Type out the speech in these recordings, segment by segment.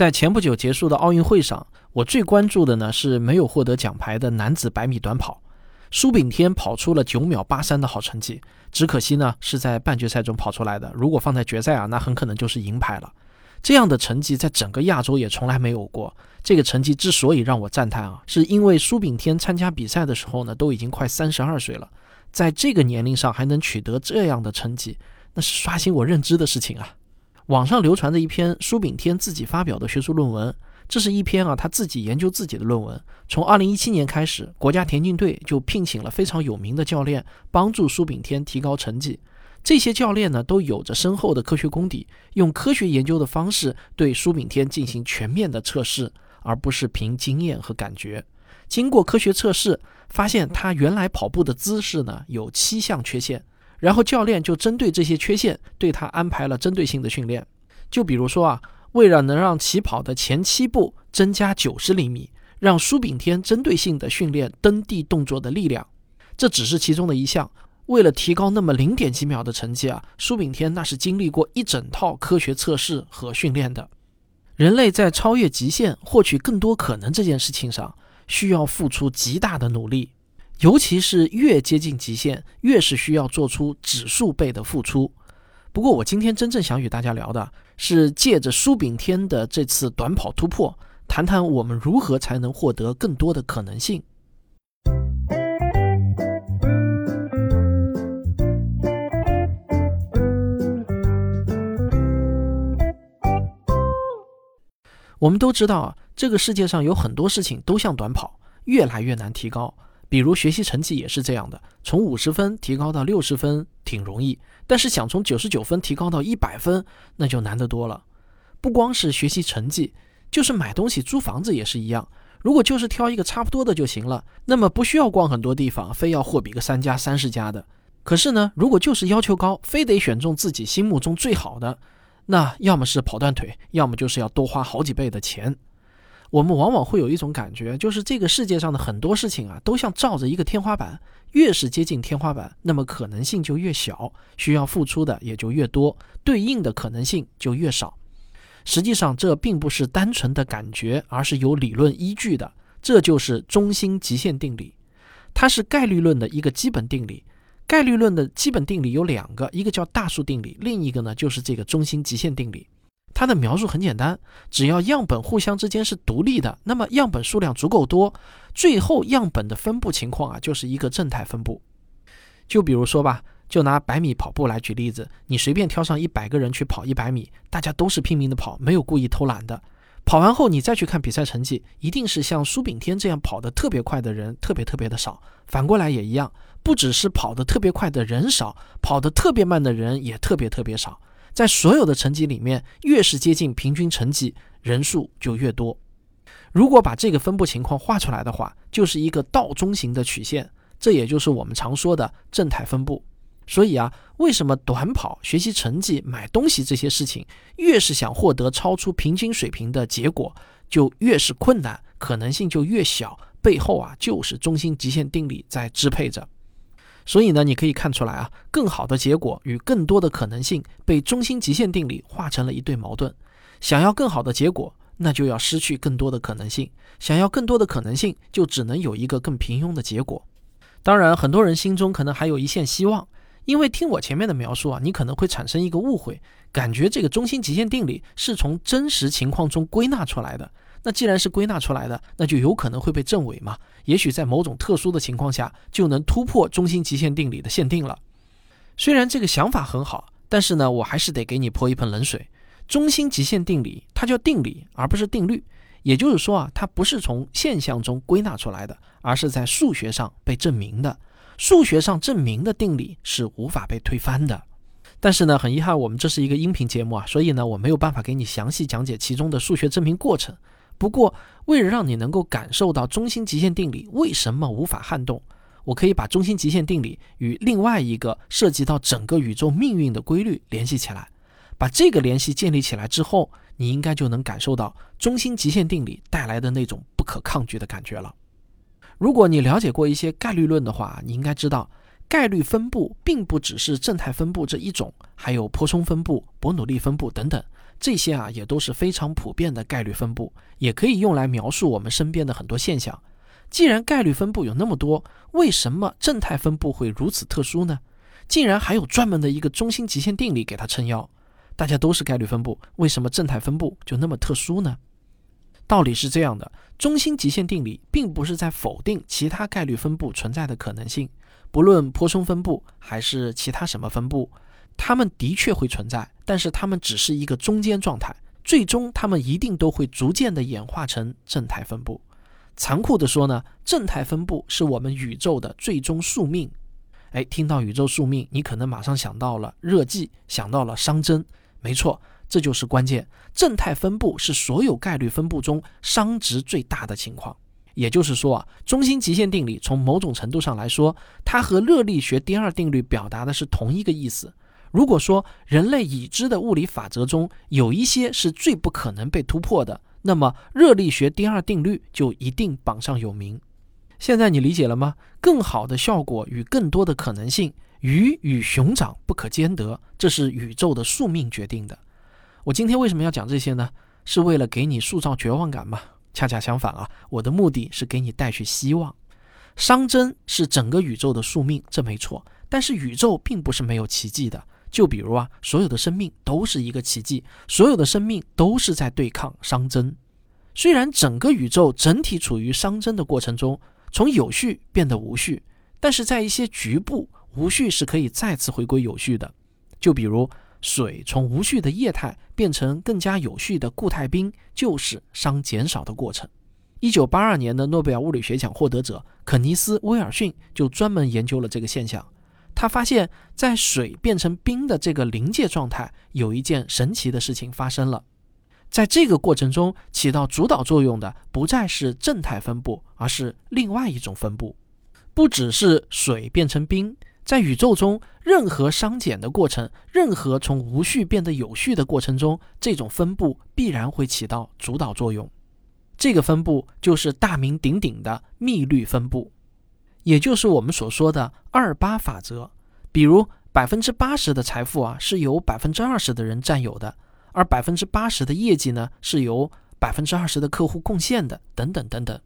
在前不久结束的奥运会上，我最关注的呢是没有获得奖牌的男子百米短跑，苏炳添跑出了九秒八三的好成绩，只可惜呢是在半决赛中跑出来的。如果放在决赛啊，那很可能就是银牌了。这样的成绩在整个亚洲也从来没有过。这个成绩之所以让我赞叹啊，是因为苏炳添参加比赛的时候呢，都已经快三十二岁了，在这个年龄上还能取得这样的成绩，那是刷新我认知的事情啊。网上流传着一篇苏炳添自己发表的学术论文，这是一篇啊他自己研究自己的论文。从二零一七年开始，国家田径队就聘请了非常有名的教练，帮助苏炳添提高成绩。这些教练呢都有着深厚的科学功底，用科学研究的方式对苏炳添进行全面的测试，而不是凭经验和感觉。经过科学测试，发现他原来跑步的姿势呢有七项缺陷。然后教练就针对这些缺陷，对他安排了针对性的训练。就比如说啊，为了能让起跑的前七步增加九十厘米，让苏炳添针对性的训练蹬地动作的力量。这只是其中的一项。为了提高那么零点几秒的成绩啊，苏炳添那是经历过一整套科学测试和训练的。人类在超越极限、获取更多可能这件事情上，需要付出极大的努力。尤其是越接近极限，越是需要做出指数倍的付出。不过，我今天真正想与大家聊的是，借着苏炳添的这次短跑突破，谈谈我们如何才能获得更多的可能性。我们都知道啊，这个世界上有很多事情都像短跑，越来越难提高。比如学习成绩也是这样的，从五十分提高到六十分挺容易，但是想从九十九分提高到一百分，那就难得多了。不光是学习成绩，就是买东西、租房子也是一样。如果就是挑一个差不多的就行了，那么不需要逛很多地方，非要货比个三家、三十家的。可是呢，如果就是要求高，非得选中自己心目中最好的，那要么是跑断腿，要么就是要多花好几倍的钱。我们往往会有一种感觉，就是这个世界上的很多事情啊，都像照着一个天花板，越是接近天花板，那么可能性就越小，需要付出的也就越多，对应的可能性就越少。实际上，这并不是单纯的感觉，而是有理论依据的。这就是中心极限定理，它是概率论的一个基本定理。概率论的基本定理有两个，一个叫大数定理，另一个呢就是这个中心极限定理。它的描述很简单，只要样本互相之间是独立的，那么样本数量足够多，最后样本的分布情况啊，就是一个正态分布。就比如说吧，就拿百米跑步来举例子，你随便挑上一百个人去跑一百米，大家都是拼命的跑，没有故意偷懒的。跑完后你再去看比赛成绩，一定是像苏炳添这样跑得特别快的人特别特别的少。反过来也一样，不只是跑得特别快的人少，跑得特别慢的人也特别特别少。在所有的成绩里面，越是接近平均成绩，人数就越多。如果把这个分布情况画出来的话，就是一个倒中型的曲线，这也就是我们常说的正态分布。所以啊，为什么短跑、学习成绩、买东西这些事情，越是想获得超出平均水平的结果，就越是困难，可能性就越小。背后啊，就是中心极限定理在支配着。所以呢，你可以看出来啊，更好的结果与更多的可能性被中心极限定理化成了一对矛盾。想要更好的结果，那就要失去更多的可能性；想要更多的可能性，就只能有一个更平庸的结果。当然，很多人心中可能还有一线希望，因为听我前面的描述啊，你可能会产生一个误会，感觉这个中心极限定理是从真实情况中归纳出来的。那既然是归纳出来的，那就有可能会被证伪嘛？也许在某种特殊的情况下，就能突破中心极限定理的限定了。虽然这个想法很好，但是呢，我还是得给你泼一盆冷水。中心极限定理它叫定理，而不是定律。也就是说啊，它不是从现象中归纳出来的，而是在数学上被证明的。数学上证明的定理是无法被推翻的。但是呢，很遗憾，我们这是一个音频节目啊，所以呢，我没有办法给你详细讲解其中的数学证明过程。不过，为了让你能够感受到中心极限定理为什么无法撼动，我可以把中心极限定理与另外一个涉及到整个宇宙命运的规律联系起来。把这个联系建立起来之后，你应该就能感受到中心极限定理带来的那种不可抗拒的感觉了。如果你了解过一些概率论的话，你应该知道，概率分布并不只是正态分布这一种，还有泊松分布、伯努利分布等等。这些啊也都是非常普遍的概率分布，也可以用来描述我们身边的很多现象。既然概率分布有那么多，为什么正态分布会如此特殊呢？竟然还有专门的一个中心极限定理给它撑腰。大家都是概率分布，为什么正态分布就那么特殊呢？道理是这样的：中心极限定理并不是在否定其他概率分布存在的可能性，不论泊松分布还是其他什么分布，它们的确会存在，但是它们只是一个中间状态，最终它们一定都会逐渐的演化成正态分布。残酷的说呢，正态分布是我们宇宙的最终宿命。哎，听到宇宙宿命，你可能马上想到了热寂，想到了熵增。没错，这就是关键。正态分布是所有概率分布中熵值最大的情况。也就是说啊，中心极限定理从某种程度上来说，它和热力学第二定律表达的是同一个意思。如果说人类已知的物理法则中有一些是最不可能被突破的，那么热力学第二定律就一定榜上有名。现在你理解了吗？更好的效果与更多的可能性。鱼与熊掌不可兼得，这是宇宙的宿命决定的。我今天为什么要讲这些呢？是为了给你塑造绝望感吗？恰恰相反啊，我的目的是给你带去希望。熵增是整个宇宙的宿命，这没错。但是宇宙并不是没有奇迹的。就比如啊，所有的生命都是一个奇迹，所有的生命都是在对抗熵增。虽然整个宇宙整体处于熵增的过程中，从有序变得无序，但是在一些局部。无序是可以再次回归有序的，就比如水从无序的液态变成更加有序的固态冰，就是熵减少的过程。一九八二年的诺贝尔物理学奖获得者肯尼斯·威尔逊就专门研究了这个现象。他发现，在水变成冰的这个临界状态，有一件神奇的事情发生了。在这个过程中，起到主导作用的不再是正态分布，而是另外一种分布，不只是水变成冰。在宇宙中，任何熵减的过程，任何从无序变得有序的过程中，这种分布必然会起到主导作用。这个分布就是大名鼎鼎的幂律分布，也就是我们所说的二八法则。比如，百分之八十的财富啊是由百分之二十的人占有的，而百分之八十的业绩呢是由百分之二十的客户贡献的，等等等等。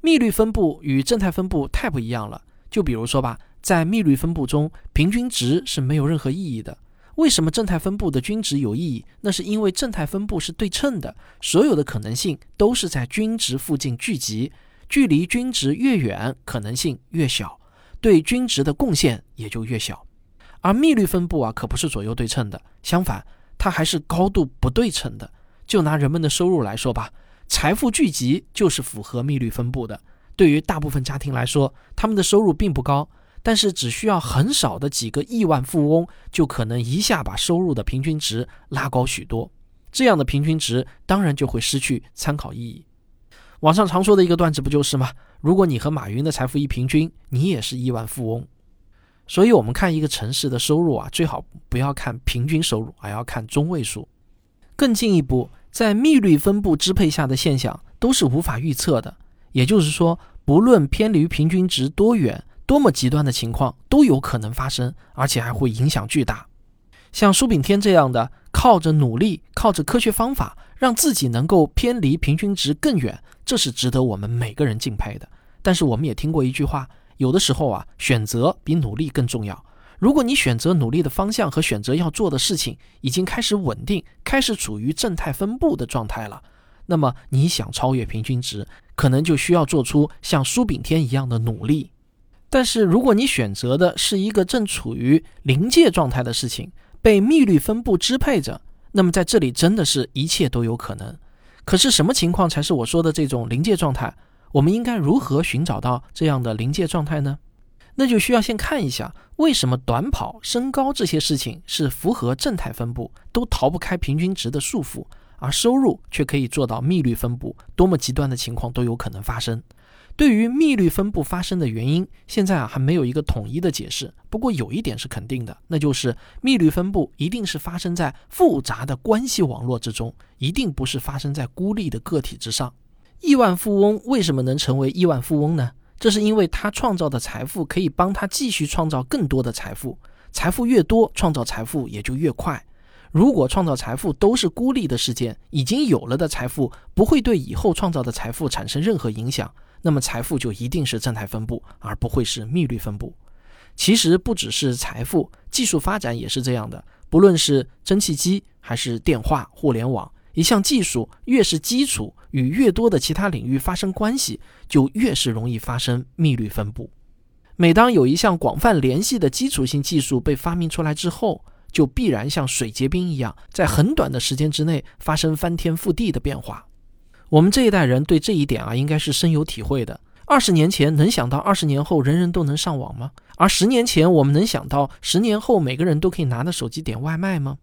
幂律分布与正态分布太不一样了。就比如说吧。在幂律分布中，平均值是没有任何意义的。为什么正态分布的均值有意义？那是因为正态分布是对称的，所有的可能性都是在均值附近聚集，距离均值越远，可能性越小，对均值的贡献也就越小。而幂律分布啊，可不是左右对称的，相反，它还是高度不对称的。就拿人们的收入来说吧，财富聚集就是符合幂律分布的。对于大部分家庭来说，他们的收入并不高。但是只需要很少的几个亿万富翁，就可能一下把收入的平均值拉高许多。这样的平均值当然就会失去参考意义。网上常说的一个段子不就是吗？如果你和马云的财富一平均，你也是亿万富翁。所以，我们看一个城市的收入啊，最好不要看平均收入，而要看中位数。更进一步，在幂律分布支配下的现象都是无法预测的。也就是说，不论偏离平均值多远。多么极端的情况都有可能发生，而且还会影响巨大。像苏炳添这样的，靠着努力，靠着科学方法，让自己能够偏离平均值更远，这是值得我们每个人敬佩的。但是我们也听过一句话，有的时候啊，选择比努力更重要。如果你选择努力的方向和选择要做的事情已经开始稳定，开始处于正态分布的状态了，那么你想超越平均值，可能就需要做出像苏炳添一样的努力。但是，如果你选择的是一个正处于临界状态的事情，被幂律分布支配着，那么在这里真的是一切都有可能。可是，什么情况才是我说的这种临界状态？我们应该如何寻找到这样的临界状态呢？那就需要先看一下，为什么短跑、身高这些事情是符合正态分布，都逃不开平均值的束缚，而收入却可以做到幂律分布，多么极端的情况都有可能发生。对于幂律分布发生的原因，现在啊还没有一个统一的解释。不过有一点是肯定的，那就是幂律分布一定是发生在复杂的关系网络之中，一定不是发生在孤立的个体之上。亿万富翁为什么能成为亿万富翁呢？这是因为他创造的财富可以帮他继续创造更多的财富，财富越多，创造财富也就越快。如果创造财富都是孤立的事件，已经有了的财富不会对以后创造的财富产生任何影响，那么财富就一定是正态分布，而不会是幂律分布。其实不只是财富，技术发展也是这样的。不论是蒸汽机还是电话、互联网，一项技术越是基础，与越多的其他领域发生关系，就越是容易发生幂律分布。每当有一项广泛联系的基础性技术被发明出来之后，就必然像水结冰一样，在很短的时间之内发生翻天覆地的变化。我们这一代人对这一点啊，应该是深有体会的。二十年前能想到二十年后人人都能上网吗？而十年前我们能想到十年后每个人都可以拿着手机点外卖吗？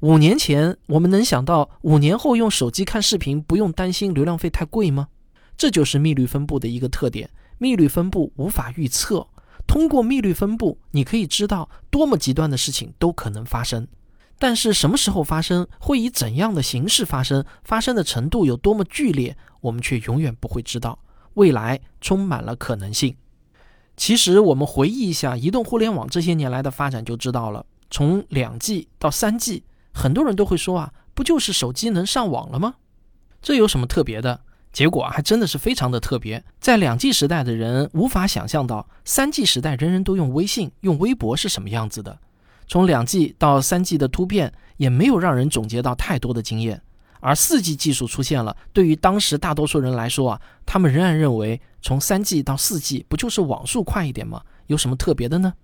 五年前我们能想到五年后用手机看视频不用担心流量费太贵吗？这就是幂律分布的一个特点。幂律分布无法预测。通过幂律分布，你可以知道多么极端的事情都可能发生，但是什么时候发生，会以怎样的形式发生，发生的程度有多么剧烈，我们却永远不会知道。未来充满了可能性。其实我们回忆一下移动互联网这些年来的发展，就知道了。从两 G 到三 G，很多人都会说啊，不就是手机能上网了吗？这有什么特别的？结果还真的是非常的特别，在两 G 时代的人无法想象到三 G 时代人人都用微信、用微博是什么样子的。从两 G 到三 G 的突变也没有让人总结到太多的经验，而四 G 技术出现了，对于当时大多数人来说啊，他们仍然认为从三 G 到四 G 不就是网速快一点吗？有什么特别的呢？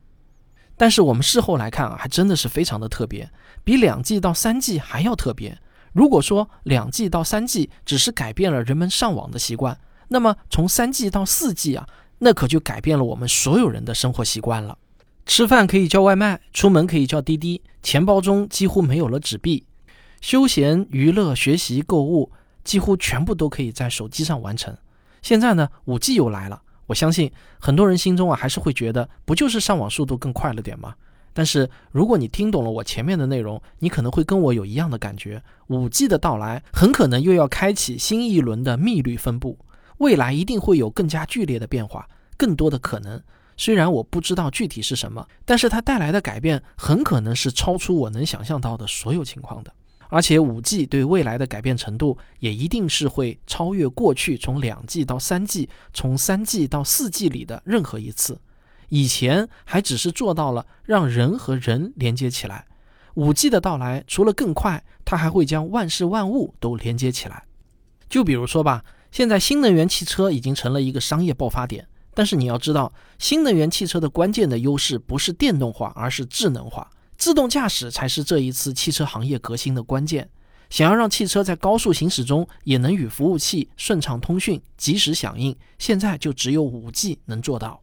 但是我们事后来看啊，还真的是非常的特别，比两 G 到三 G 还要特别。如果说两 G 到三 G 只是改变了人们上网的习惯，那么从三 G 到四 G 啊，那可就改变了我们所有人的生活习惯了。吃饭可以叫外卖，出门可以叫滴滴，钱包中几乎没有了纸币，休闲、娱乐、学习、购物几乎全部都可以在手机上完成。现在呢，五 G 又来了，我相信很多人心中啊还是会觉得，不就是上网速度更快了点吗？但是，如果你听懂了我前面的内容，你可能会跟我有一样的感觉。五 G 的到来很可能又要开启新一轮的幂律分布，未来一定会有更加剧烈的变化，更多的可能。虽然我不知道具体是什么，但是它带来的改变很可能是超出我能想象到的所有情况的。而且，五 G 对未来的改变程度也一定是会超越过去从两 G 到三 G、从三 G 到四 G 里的任何一次。以前还只是做到了让人和人连接起来，五 G 的到来除了更快，它还会将万事万物都连接起来。就比如说吧，现在新能源汽车已经成了一个商业爆发点，但是你要知道，新能源汽车的关键的优势不是电动化，而是智能化，自动驾驶才是这一次汽车行业革新的关键。想要让汽车在高速行驶中也能与服务器顺畅通讯、及时响应，现在就只有五 G 能做到。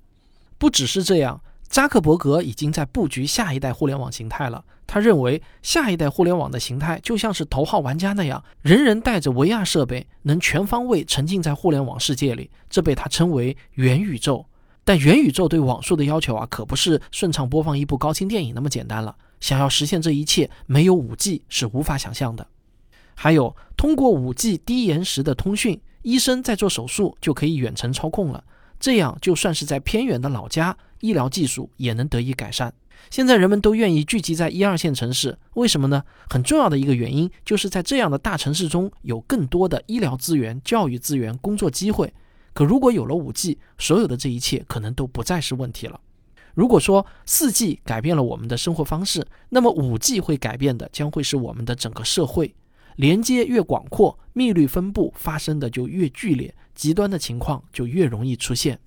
不只是这样，扎克伯格已经在布局下一代互联网形态了。他认为，下一代互联网的形态就像是头号玩家那样，人人带着 VR 设备，能全方位沉浸在互联网世界里。这被他称为元宇宙。但元宇宙对网速的要求啊，可不是顺畅播放一部高清电影那么简单了。想要实现这一切，没有 5G 是无法想象的。还有，通过 5G 低延时的通讯，医生在做手术就可以远程操控了。这样，就算是在偏远的老家，医疗技术也能得以改善。现在人们都愿意聚集在一二线城市，为什么呢？很重要的一个原因，就是在这样的大城市中有更多的医疗资源、教育资源、工作机会。可如果有了五 G，所有的这一切可能都不再是问题了。如果说四 G 改变了我们的生活方式，那么五 G 会改变的将会是我们的整个社会。连接越广阔，幂律分布发生的就越剧烈，极端的情况就越容易出现。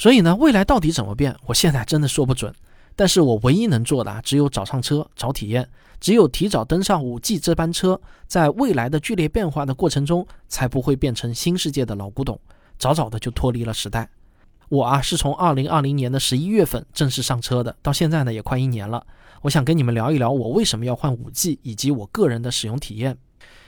所以呢，未来到底怎么变，我现在真的说不准。但是我唯一能做的，只有早上车、早体验，只有提早登上五 G 这班车，在未来的剧烈变化的过程中，才不会变成新世界的老古董，早早的就脱离了时代。我啊，是从二零二零年的十一月份正式上车的，到现在呢，也快一年了。我想跟你们聊一聊，我为什么要换五 G，以及我个人的使用体验。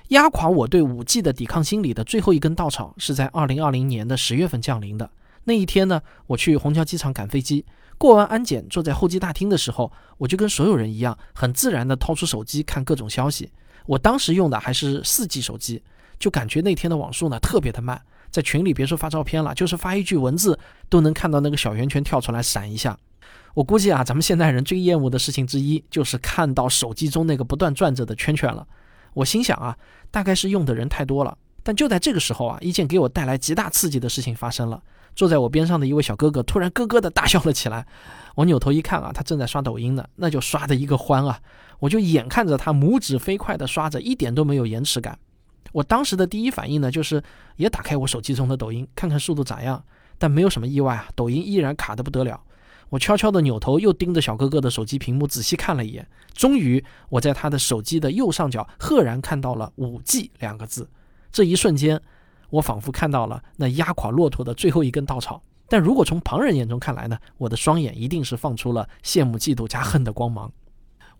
压垮我对五 G 的抵抗心理的最后一根稻草，是在二零二零年的十月份降临的那一天呢。我去虹桥机场赶飞机，过完安检，坐在候机大厅的时候，我就跟所有人一样，很自然的掏出手机看各种消息。我当时用的还是四 G 手机，就感觉那天的网速呢特别的慢，在群里别说发照片了，就是发一句文字都能看到那个小圆圈跳出来闪一下。我估计啊，咱们现代人最厌恶的事情之一就是看到手机中那个不断转着的圈圈了。我心想啊，大概是用的人太多了。但就在这个时候啊，一件给我带来极大刺激的事情发生了。坐在我边上的一位小哥哥突然咯咯的大笑了起来。我扭头一看啊，他正在刷抖音呢，那就刷的一个欢啊！我就眼看着他拇指飞快的刷着，一点都没有延迟感。我当时的第一反应呢，就是也打开我手机中的抖音，看看速度咋样。但没有什么意外啊，抖音依然卡的不得了。我悄悄的扭头，又盯着小哥哥的手机屏幕仔细看了一眼。终于，我在他的手机的右上角赫然看到了“五 G” 两个字。这一瞬间，我仿佛看到了那压垮骆驼的最后一根稻草。但如果从旁人眼中看来呢？我的双眼一定是放出了羡慕、嫉妒加恨的光芒。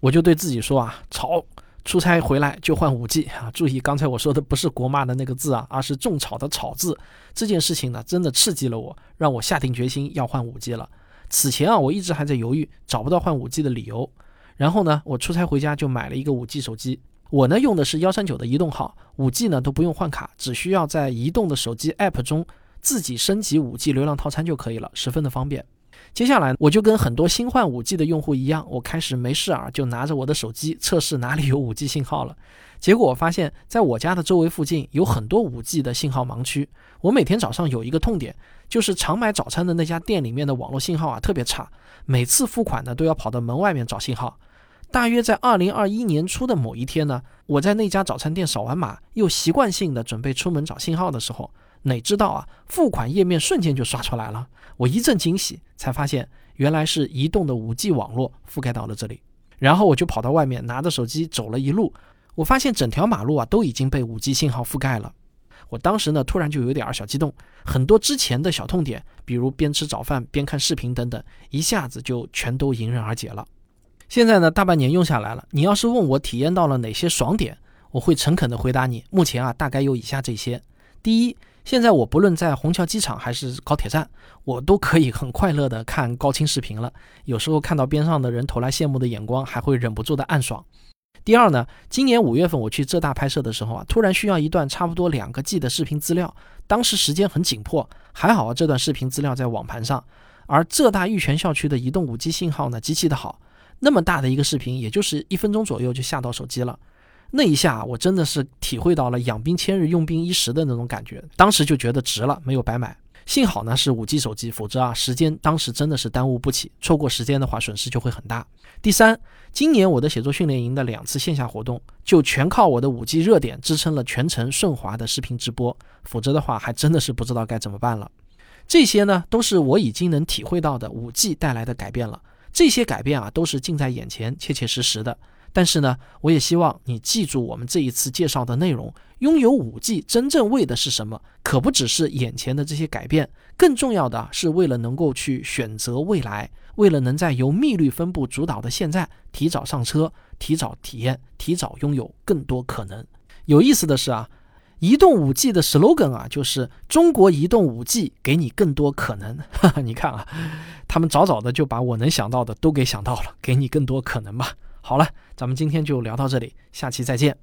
我就对自己说啊，炒！出差回来就换五 G 啊！注意，刚才我说的不是国骂的那个字啊，而是种草的草字。这件事情呢，真的刺激了我，让我下定决心要换五 G 了。此前啊，我一直还在犹豫，找不到换五 G 的理由。然后呢，我出差回家就买了一个五 G 手机。我呢用的是幺三九的移动号，五 G 呢都不用换卡，只需要在移动的手机 App 中自己升级五 G 流量套餐就可以了，十分的方便。接下来我就跟很多新换五 G 的用户一样，我开始没事啊就拿着我的手机测试哪里有五 G 信号了。结果我发现，在我家的周围附近有很多五 G 的信号盲区。我每天早上有一个痛点，就是常买早餐的那家店里面的网络信号啊特别差，每次付款呢都要跑到门外面找信号。大约在二零二一年初的某一天呢，我在那家早餐店扫完码，又习惯性的准备出门找信号的时候，哪知道啊，付款页面瞬间就刷出来了。我一阵惊喜，才发现原来是移动的五 G 网络覆盖到了这里。然后我就跑到外面，拿着手机走了一路，我发现整条马路啊都已经被五 G 信号覆盖了。我当时呢，突然就有点小激动，很多之前的小痛点，比如边吃早饭边看视频等等，一下子就全都迎刃而解了。现在呢，大半年用下来了。你要是问我体验到了哪些爽点，我会诚恳地回答你。目前啊，大概有以下这些：第一，现在我不论在虹桥机场还是高铁站，我都可以很快乐地看高清视频了。有时候看到边上的人投来羡慕的眼光，还会忍不住的暗爽。第二呢，今年五月份我去浙大拍摄的时候啊，突然需要一段差不多两个 G 的视频资料，当时时间很紧迫，还好，这段视频资料在网盘上，而浙大玉泉校区的移动五 G 信号呢极其的好。那么大的一个视频，也就是一分钟左右就下到手机了。那一下，我真的是体会到了养兵千日，用兵一时的那种感觉。当时就觉得值了，没有白买。幸好呢是五 G 手机，否则啊时间当时真的是耽误不起。错过时间的话，损失就会很大。第三，今年我的写作训练营的两次线下活动，就全靠我的五 G 热点支撑了全程顺滑的视频直播，否则的话还真的是不知道该怎么办了。这些呢，都是我已经能体会到的五 G 带来的改变了。这些改变啊，都是近在眼前、切切实实的。但是呢，我也希望你记住我们这一次介绍的内容：拥有五 G 真正为的是什么？可不只是眼前的这些改变，更重要的是为了能够去选择未来，为了能在由密率分布主导的现在提早上车、提早体验、提早拥有更多可能。有意思的是啊。移动五 G 的 slogan 啊，就是中国移动五 G 给你更多可能。哈哈，你看啊，他们早早的就把我能想到的都给想到了，给你更多可能吧。好了，咱们今天就聊到这里，下期再见。